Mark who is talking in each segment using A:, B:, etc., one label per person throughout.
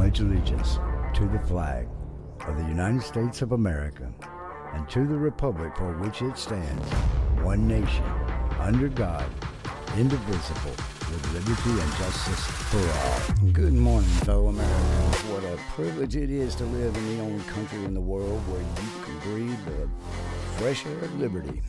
A: pledge allegiance to the flag of the United States of America and to the republic for which it stands, one nation, under God, indivisible, with liberty and justice for all. Good morning, fellow Americans. What a privilege it is to live in the only country in the world where you can breathe the fresh air of liberty.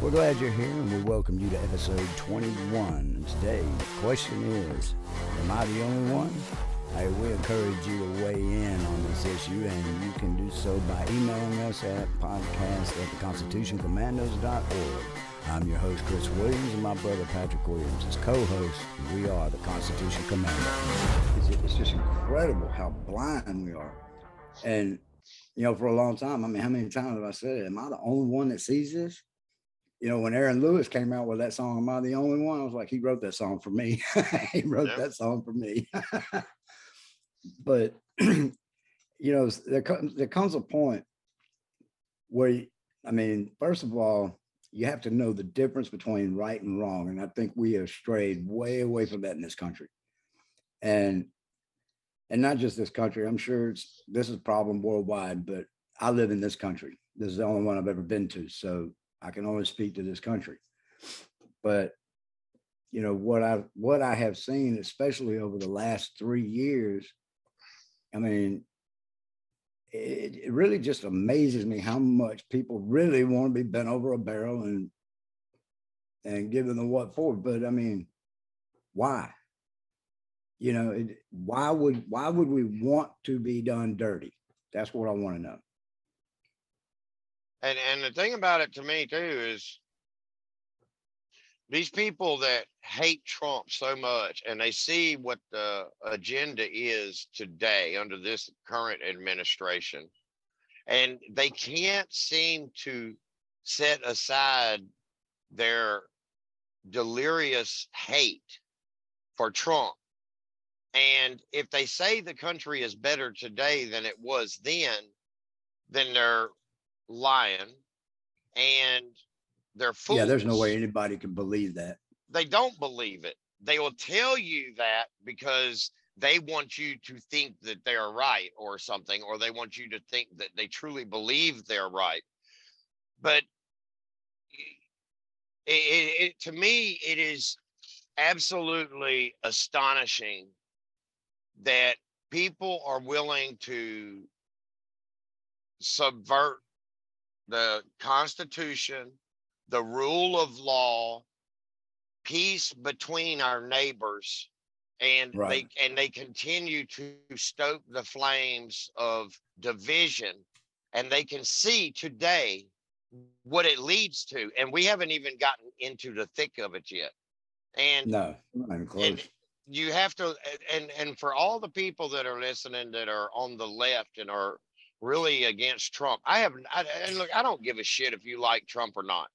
A: We're glad you're here and we welcome you to episode 21. Today, the question is Am I the only one? Hey, we encourage you to weigh in on this issue, and you can do so by emailing us at podcast at theconstitutioncommandos.org. I'm your host, Chris Williams, and my brother Patrick Williams is co-host. We are the Constitution Commandos. It's, it's just incredible how blind we are. And, you know, for a long time, I mean, how many times have I said it? Am I the only one that sees this? you know, when Aaron Lewis came out with that song, Am I the Only One? I was like, he wrote that song for me. he wrote that song for me. but, you know, there, comes there comes a point where, I mean, first of all, you have to know the difference between right and wrong. And I think we have strayed way away from that in this country. And and not just this country. I'm sure this is a problem worldwide, but I live in this country. This is the only one I've ever been to. So I can only speak to this country. But you know what I what I have seen, especially over the last three years, I mean, it, it really just amazes me how much people really want to be bent over a barrel and and given the what for. But I mean, why? You know, it, why would why would we want to be done dirty? That's what I want to know.
B: And and the thing about it to me too is these people that hate Trump so much and they see what the agenda is today under this current administration, and they can't seem to set aside their delirious hate for Trump. And if they say the country is better today than it was then, then they're lying and they're fools.
A: Yeah, there's no way anybody can believe that.
B: They don't believe it. They will tell you that because they want you to think that they're right or something, or they want you to think that they truly believe they're right. But it, it, it, to me, it is absolutely astonishing that people are willing to subvert the Constitution, the rule of law, peace between our neighbors, and right. they and they continue to stoke the flames of division, and they can see today what it leads to, and we haven't even gotten into the thick of it yet. And
A: no, even close.
B: you have to, and and for all the people that are listening that are on the left and are really against Trump. I have, I, and look, I don't give a shit if you like Trump or not.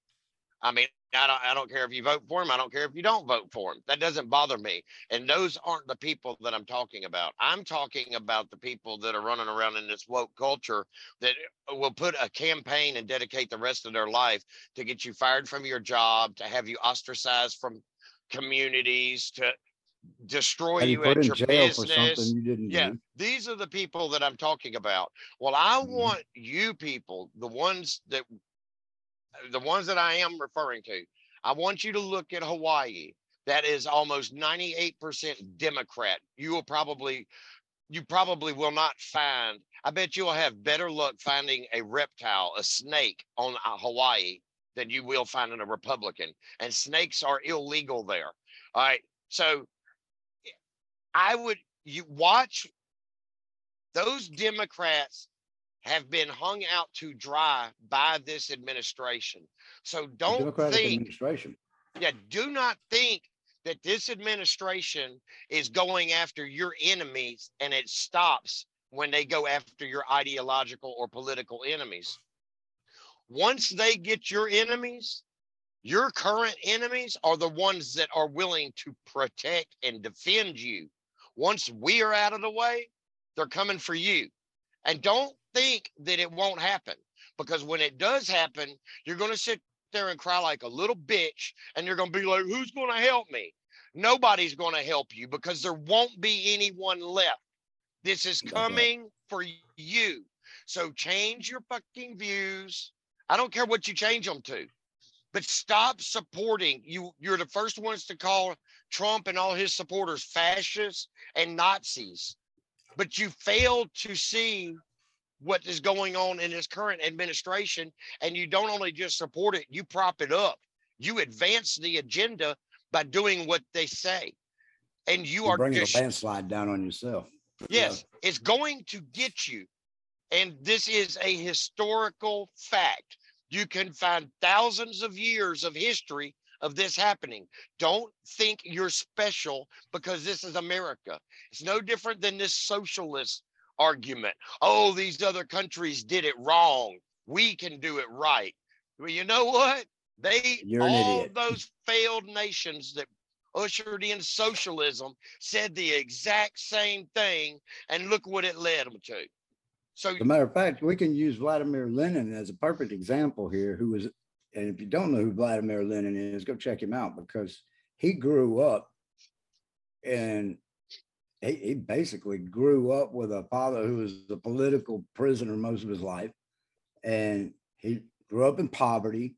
B: I mean, I don't, I don't care if you vote for him. I don't care if you don't vote for him. That doesn't bother me. And those aren't the people that I'm talking about. I'm talking about the people that are running around in this woke culture that will put a campaign and dedicate the rest of their life to get you fired from your job, to have you ostracized from communities, to destroy and you at your business. You yeah, do. these are the people that I'm talking about. Well, I mm-hmm. want you people, the ones that the ones that I am referring to, I want you to look at Hawaii. That is almost 98% Democrat. You will probably you probably will not find I bet you'll have better luck finding a reptile, a snake on uh, Hawaii than you will finding a Republican. And snakes are illegal there. All right. So I would you watch those Democrats have been hung out to dry by this administration. So don't think
A: administration.
B: Yeah, do not think that this administration is going after your enemies and it stops when they go after your ideological or political enemies. Once they get your enemies, your current enemies are the ones that are willing to protect and defend you once we are out of the way, they're coming for you. And don't think that it won't happen because when it does happen, you're going to sit there and cry like a little bitch and you're going to be like, who's going to help me? Nobody's going to help you because there won't be anyone left. This is coming for you. So change your fucking views. I don't care what you change them to, but stop supporting you. You're the first ones to call Trump and all his supporters fascists and Nazis, but you fail to see what is going on in this current administration. And you don't only just support it, you prop it up. You advance the agenda by doing what they say. And you
A: You're
B: are
A: bringing
B: just
A: a landslide down on yourself.
B: Yes, it's going to get you. And this is a historical fact. You can find thousands of years of history of this happening. Don't think you're special because this is America. It's no different than this socialist argument. Oh, these other countries did it wrong. We can do it right. Well, you know what? They
A: You're
B: all those failed nations that ushered in socialism said the exact same thing and look what it led them to. So
A: As a matter of fact, we can use Vladimir Lenin as a perfect example here, who was, and if you don't know who Vladimir Lenin is, go check him out because he grew up and he, he basically grew up with a father who was a political prisoner most of his life. And he grew up in poverty.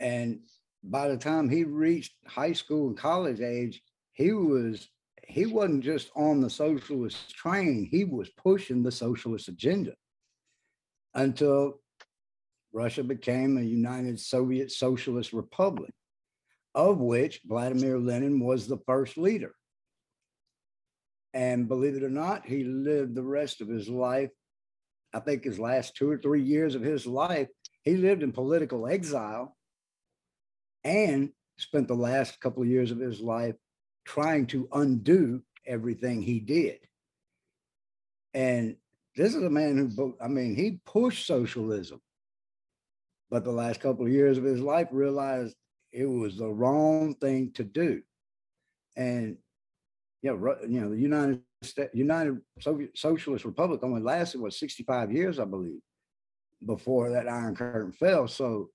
A: And by the time he reached high school and college age, he was he wasn't just on the socialist train, he was pushing the socialist agenda until Russia became a united Soviet Socialist Republic, of which Vladimir Lenin was the first leader. And believe it or not, he lived the rest of his life. I think his last two or three years of his life, he lived in political exile and spent the last couple of years of his life trying to undo everything he did. And this is a man who, I mean, he pushed socialism, but the last couple of years of his life realized it was the wrong thing to do. And you know, you know, the United States, United Soviet Socialist Republic only lasted what 65 years, I believe, before that Iron Curtain fell. So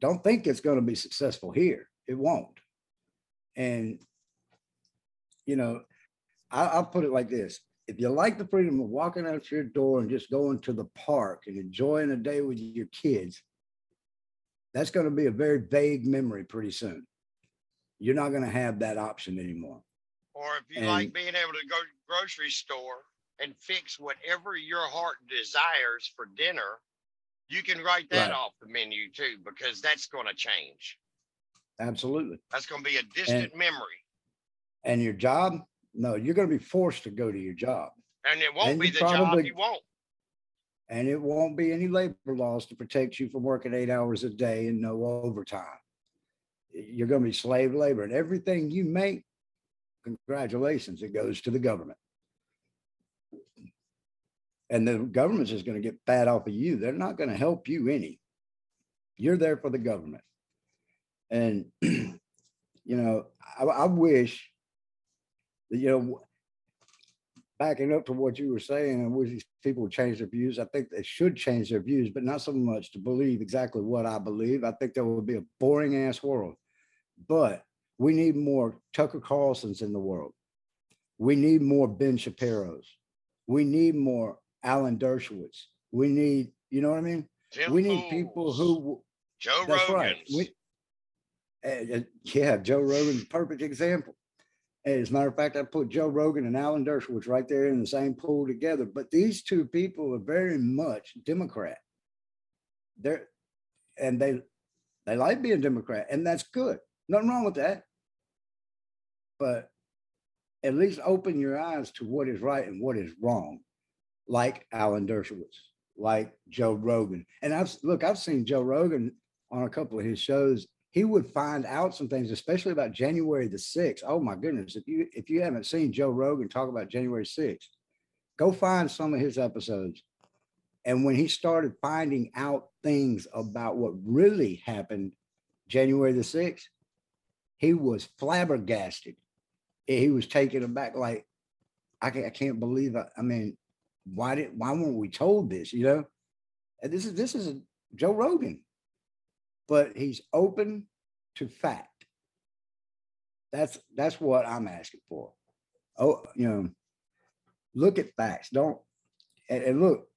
A: don't think it's going to be successful here. It won't. And, you know, I, I'll put it like this. If you like the freedom of walking out your door and just going to the park and enjoying a day with your kids, that's going to be a very vague memory pretty soon. You're not going to have that option anymore.
B: or if you like being able to go to the grocery store and fix whatever your heart desires for dinner, you can write that
A: Right.
B: off the menu too, because that's going to change.
A: Absolutely.
B: That's going to be a distant memory.
A: And your job, no, you're going to be forced to go to your job.
B: And it won't
A: And
B: be the job
A: probably-
B: you want.
A: And it won't be any labor laws to protect you from working eight hours a day and no overtime. You're going to be slave labor and everything you make, congratulations, it goes to the government. And the government's just going to get fat off of you. They're not going to help you any. You're there for the government. And, you know, I, I wish you know, backing up to what you were saying, I wish these people change their views. I think they should change their views, but not so much to believe exactly what I believe. I think there would be a boring ass world. But we need more Tucker Carlsons in the world. We need more Ben Shapiro's. We need more Alan Dershowitz. We need, you know what I mean? We need people who
B: Joe
A: that's
B: Rogan's.
A: right. We, uh, yeah, Joe Rogan's perfect example. As a matter of fact, I put Joe Rogan and Alan Dershowitz right there in the same pool together. But these two people are very much Democrat. They're and they they like being Democrat, and that's good. Nothing wrong with that. But at least open your eyes to what is right and what is wrong, like Alan Dershowitz, like Joe Rogan. And I've look, I've seen Joe Rogan on a couple of his shows. He would find out some things, especially about January the 6th. Oh my goodness. If you if you haven't seen Joe Rogan talk about January 6th, go find some of his episodes. And when he started finding out things about what really happened January the 6th, he was flabbergasted. He was taken aback, like, I can't, I can't believe it. I mean, why did why weren't we told this? You know, and this is this is Joe Rogan, but he's open to fact. That's that's what I'm asking for. Oh, you know, look at facts. Don't and, and look,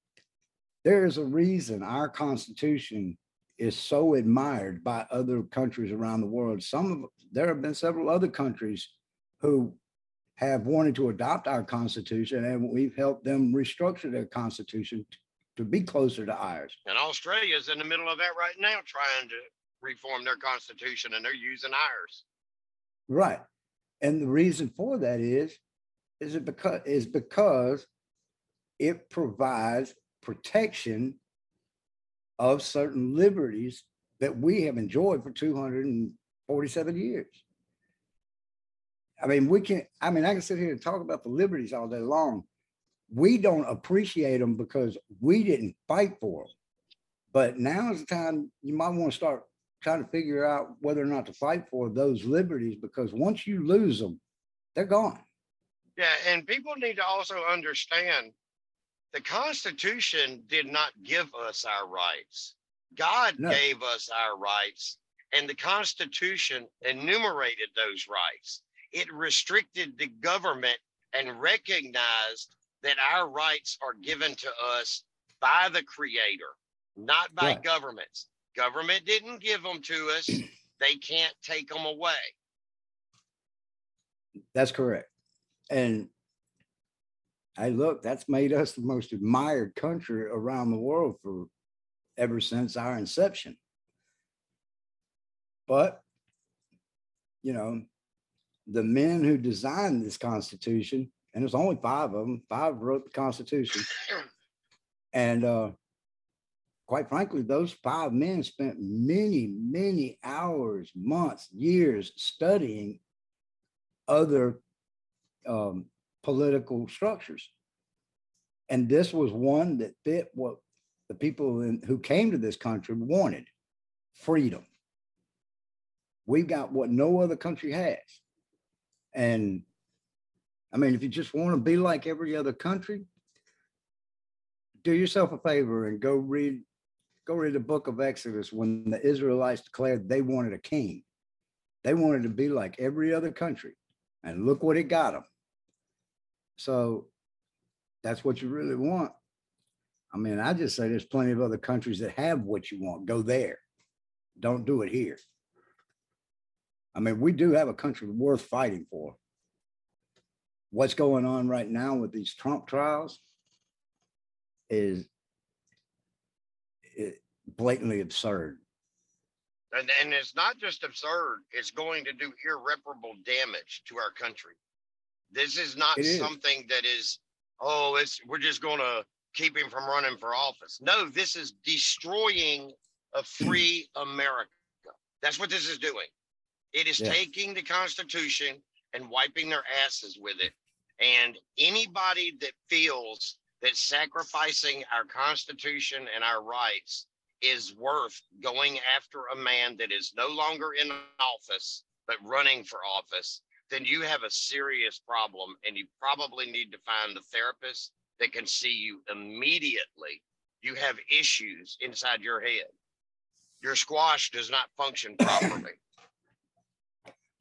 A: there is a reason our Constitution is so admired by other countries around the world. Some of there have been several other countries who have wanted to adopt our Constitution, and we've helped them restructure their Constitution to be closer to ours.
B: And Australia's in the middle of that right now, trying to reform their constitution, and they're using ours.
A: Right. And the reason for that is, is it because is because it provides protection of certain liberties that we have enjoyed for 247 years. I mean, we can, I mean, I can sit here and talk about the liberties all day long. We don't appreciate them because we didn't fight for them. But now is the time you might want to start trying to figure out whether or not to fight for those liberties because once you lose them, they're gone.
B: Yeah, and people need to also understand the Constitution did not give us our rights. God no. gave us our rights, and the Constitution enumerated those rights. It restricted the government and recognized that our rights are given to us by the Creator, not by right. governments. Government didn't give them to us. They can't take them away.
A: That's correct. And I look, that's made us the most admired country around the world for ever since our inception. But, you know, the men who designed this Constitution, and there's only five of them, five wrote the Constitution. And uh, quite frankly, those five men spent many, many hours, months, years studying other um, political structures. And this was one that fit what the people in, who came to this country wanted freedom. We've got what no other country has. And I mean, if you just want to be like every other country, do yourself a favor and go read Go read the book of Exodus when the Israelites declared they wanted a king. They wanted to be like every other country. And look what it got them. So that's what you really want. I mean, I just say there's plenty of other countries that have what you want. Go there. Don't do it here. I mean, we do have a country worth fighting for. What's going on right now with these Trump trials is blatantly absurd.
B: And, and it's not just absurd, it's going to do irreparable damage to our country. This is not it something that is, oh, it's we're just going to keep him from running for office. No, this is destroying a free America. That's what this is doing. It is yeah. taking the Constitution and wiping their asses with it. And anybody that feels that sacrificing our Constitution and our rights is worth going after a man that is no longer in office but running for office, then you have a serious problem and you probably need to find a therapist that can see you immediately. You have issues inside your head. Your squash does not function properly.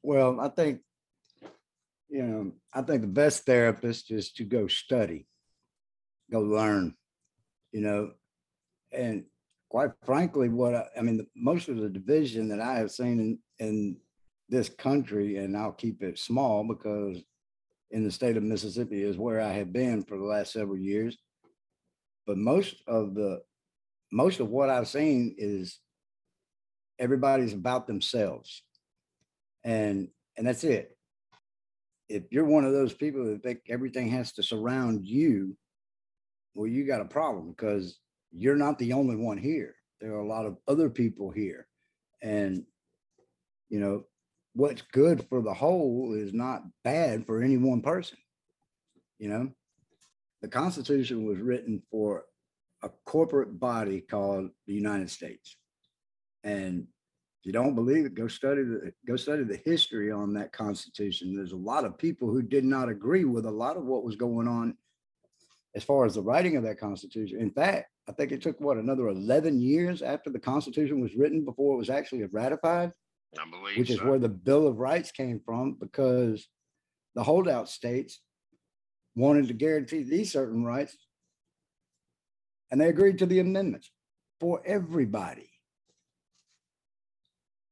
A: Well, I think, you know, I think the best therapist is to go study, go learn, you know, and quite frankly, what I, I mean, the, most of the division that I have seen in, in this country, and I'll keep it small because in the state of Mississippi is where I have been for the last several years. But most of the most of what I've seen is everybody's about themselves. And and that's it. If you're one of those people that think everything has to surround you, well, you got a problem because you're not the only one here. There are a lot of other people here. And, you know, what's good for the whole is not bad for any one person. You know, the Constitution was written for a corporate body called the United States. And you don't believe it, go study the go study the history on that Constitution. There's a lot of people who did not agree with a lot of what was going on as far as the writing of that Constitution. In fact, I think it took what another 11 years after the Constitution was written before it was actually ratified. I believe, which is where the Bill of Rights came from, because the holdout states wanted to guarantee these certain rights. And they agreed to the amendments for everybody.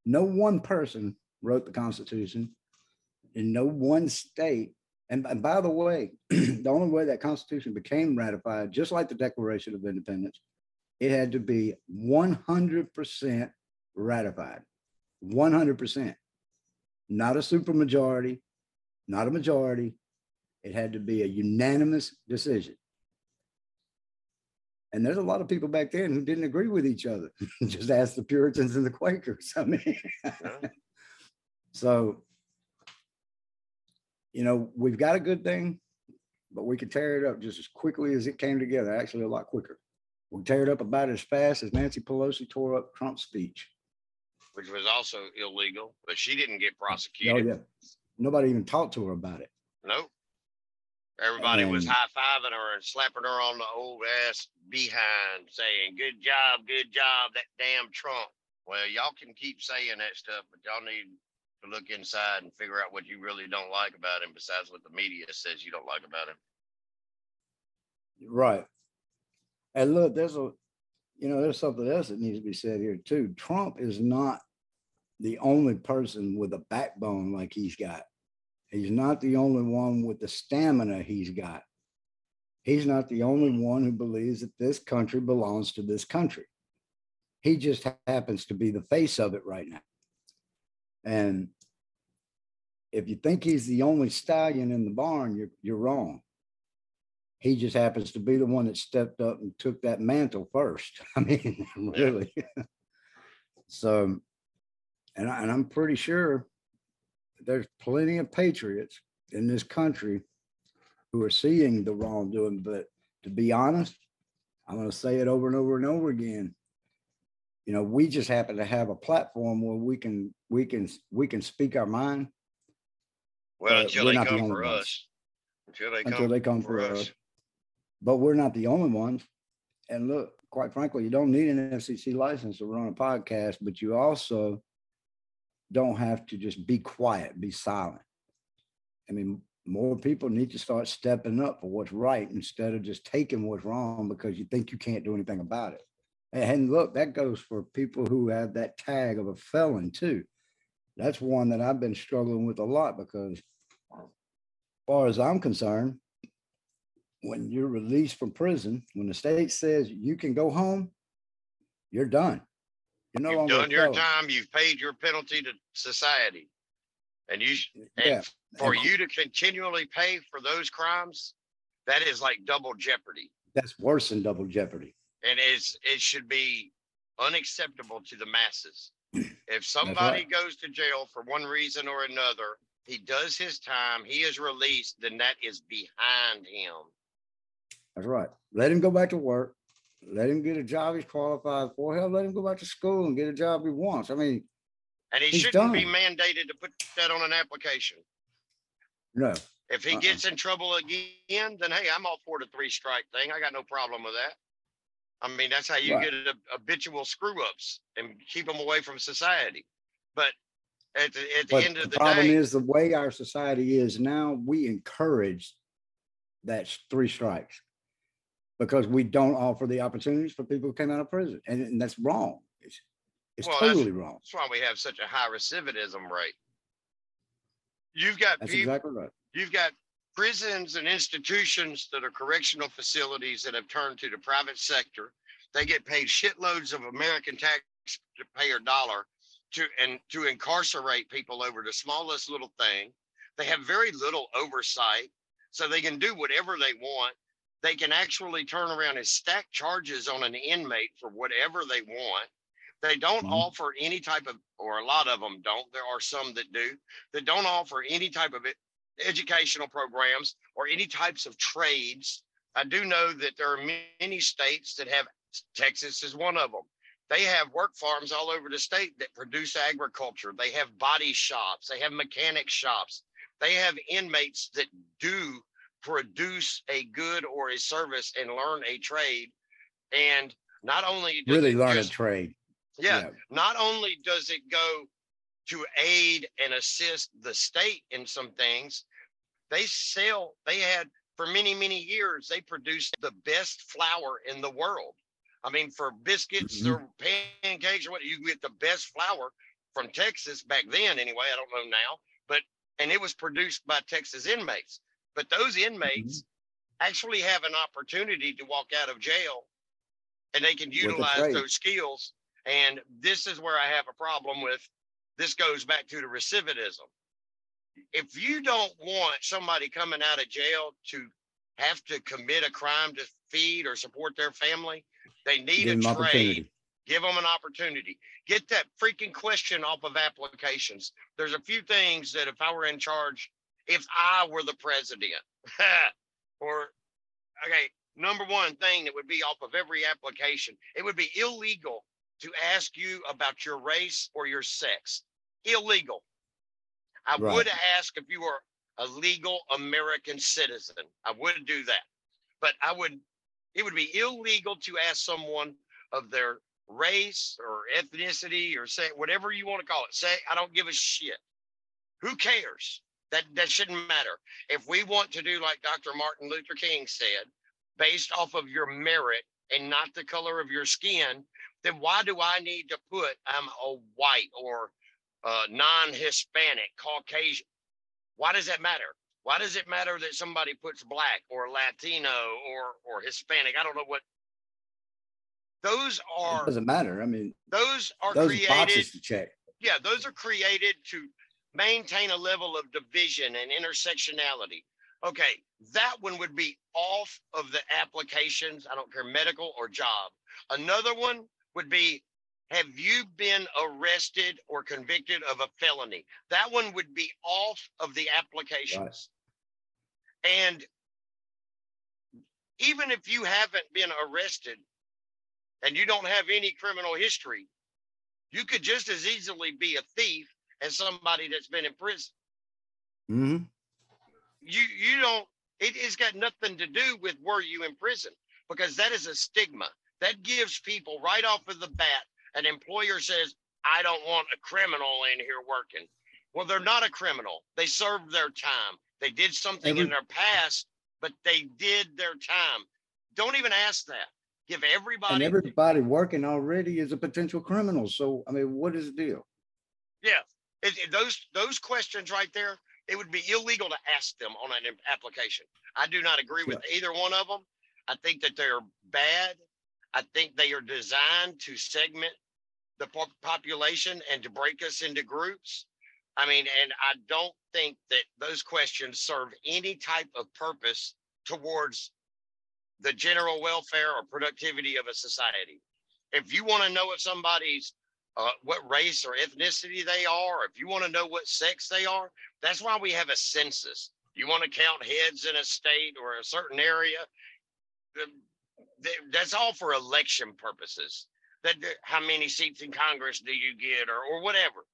A: No one person wrote the Constitution in no one state. And, and by the way, the only way that Constitution became ratified, just like the Declaration of Independence, it had to be 100% ratified. 100%. Not a supermajority, not a majority. It had to be a unanimous decision. And there's a lot of people back then who didn't agree with each other. Just ask the Puritans and the Quakers. I mean, so, you know, we've got a good thing, but we could tear it up just as quickly as it came together, actually, a lot quicker. We tear it up about as fast as Nancy Pelosi tore up Trump's speech.
B: Which was also illegal, but she didn't get
A: Oh,
B: prosecuted.
A: yeah. Nobody even talked to her about it.
B: Nope. Everybody was high fiving her and slapping her on the old ass behind, saying, Good job, good job, that damn Trump. Well, y'all can keep saying that stuff, but y'all need to look inside and figure out what you really don't like about him, besides what the media says you don't like about him.
A: Right. And look, there's a, you know, there's something else that needs to be said here too. Trump is not the only person with a backbone like he's got. He's not the only one with the stamina he's got. He's not the only one who believes that this country belongs to this country. He just happens to be the face of it right now. And if you think he's the only stallion in the barn, you're, you're wrong he just happens to be the one that stepped up and took that mantle first. I mean, really. so, and, I, and I'm pretty sure there's plenty of patriots in this country who are seeing the wrongdoing. But to be honest, I'm going to say it over and over and over again. You know, we just happen to have a platform where we can we can we can speak our mind
B: Well, until they
A: not the
B: come for
A: ones.
B: us. Until they
A: until
B: come,
A: they come
B: for us.
A: But we're not the only ones. And look, quite frankly, you don't need an FCC license to run a podcast, but you also don't have to just be quiet, be silent. I mean, more people need to start stepping up for what's right instead of just taking what's wrong because you think you can't do anything about it. And look, that goes for people who have that tag of a felon too. That's one that I've been struggling with a lot because, as far as I'm concerned, when you're released from prison, when the state says you can go home, you're done. You're no
B: You've
A: longer
B: done your time. You've paid your penalty to society. And you, and
A: Yeah.
B: for
A: and
B: you to continually pay for those crimes, that is like double jeopardy.
A: That's worse than double jeopardy.
B: And it's, it should be unacceptable to the masses. If somebody
A: right.
B: goes to jail for one reason or another, he does his time, he is released, then that is behind him.
A: That's right. Let him go back to work. Let him get a job he's qualified for. Hell, let him go back to school and get a job he wants. I mean,
B: And he shouldn't be mandated to put that on an application.
A: no,
B: If he
A: Uh-uh.
B: gets in trouble again, then hey, I'm all for the three strike thing. I got no problem with that. I mean, that's how you
A: Right.
B: get habitual screw ups and keep them away from society. But at the, at the
A: but
B: end of the
A: problem
B: day,
A: is the way our society is now, we encourage that three strikes because we don't offer the opportunities for people who came out of prison. And, and that's wrong. It's, it's
B: Well, that's-
A: totally wrong.
B: that's why we have such a high recidivism rate. You've got
A: That's
B: people,
A: exactly right.
B: you've got prisons and institutions that are correctional facilities that have turned to the private sector. They get paid shitloads of American taxpayer dollar to and to incarcerate people over the smallest little thing. They have very little oversight, so they can do whatever they want. They can actually turn around and stack charges on an inmate for whatever they want. They don't
A: Mhm.
B: offer any type of, or a lot of them don't. There are some that do that don't offer any type of educational programs or any types of trades. I do know that there are many states that have, Texas is one of them. They have work farms all over the state that produce agriculture. They have body shops. They have mechanic shops. They have inmates that do produce a good or a service and learn a trade. And not only
A: Really learn a trade.
B: yeah, not only does it go to aid and assist the state in some things, they sell, they had for many, many years, they produced the best flour in the world. I mean, for biscuits
A: Mhm.
B: or pancakes or what, you get the best flour from Texas back then, anyway. I don't know now, but and it was produced by Texas inmates. But those inmates actually have an opportunity to walk out of jail and they can utilize those skills. And this is where I have a problem with this goes back to the recidivism. If you don't want somebody coming out of jail to have to commit a crime to feed or support their family, they need
C: Give
B: a trade. give them an opportunity. Get that freaking question off of applications. There's a few things that if i were in charge if i were the president or okay number one thing that would be off of every application it would be illegal to ask you about your race or your sex illegal i
C: Right.
B: would ask if you were a legal american citizen i would do that but i would it would be illegal to ask someone of their race or ethnicity or say whatever you want to call it. Say I don't give a shit. Who cares? That that shouldn't matter. If we want to do like Dr. Martin Luther King said, based off of your merit and not the color of your skin, then why do I need to put I'm a white or uh, non-Hispanic, Caucasian? Why does that matter? Why does it matter that somebody puts black or Latino or or Hispanic? I don't know what. Those
C: It
B: are
C: doesn't matter. I mean,
B: those are
C: those
B: created.
C: boxes to check.
B: Yeah, those are created to maintain a level of division and intersectionality. Okay, that one would be off of the applications. I don't care, medical or job. Another one would be have you been arrested or convicted of a felony? That one would be off of the applications. And even if you haven't been arrested and you don't have any criminal history, you could just as easily be a thief as somebody that's been in prison.
C: hmm
B: You you don't it, it's got nothing to do with were you in prison because that is a stigma. That gives people right off of the bat, an employer says, I don't want a criminal in here working. Well, they're not a criminal. They served their time. They did something in their past, but they did their time. Don't even ask that. Give everybody.
C: And
B: everybody
C: working already is a potential criminal. So, I mean, what is the deal?
B: Yeah, those those questions right there, it would be illegal to ask them on an application. I do not agree with either one of them. I think that they're bad. I think they are designed to segment the population and to break us into groups. I mean, and I don't think that those questions serve any type of purpose towards the general welfare or productivity of a society. If you want to know if somebody's uh, what race or ethnicity they are, if you want to know what sex they are, that's why we have a census. You want to count heads in a state or a certain area, th- th- that's all for election purposes. That how many seats in Congress do you get, or or whatever.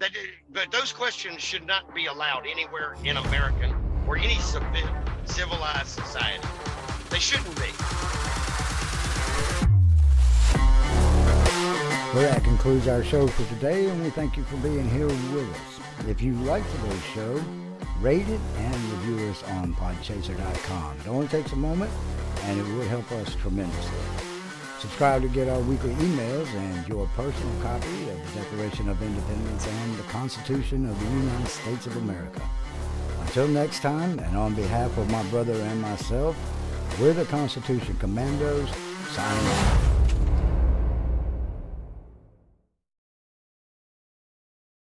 B: That but those questions should not be allowed anywhere in American or any civi- civilized society. They shouldn't be.
A: Well, that concludes our show for today, and we thank you for being here with us. If you like today's show, rate it and review us on podchaser.com. It only takes a moment, and it would help us tremendously. Subscribe to get our weekly emails and your personal copy of the Declaration of Independence and the Constitution of the United States of America. Until next time, and on behalf of my brother and myself, we're the Constitution Commandos, signing off.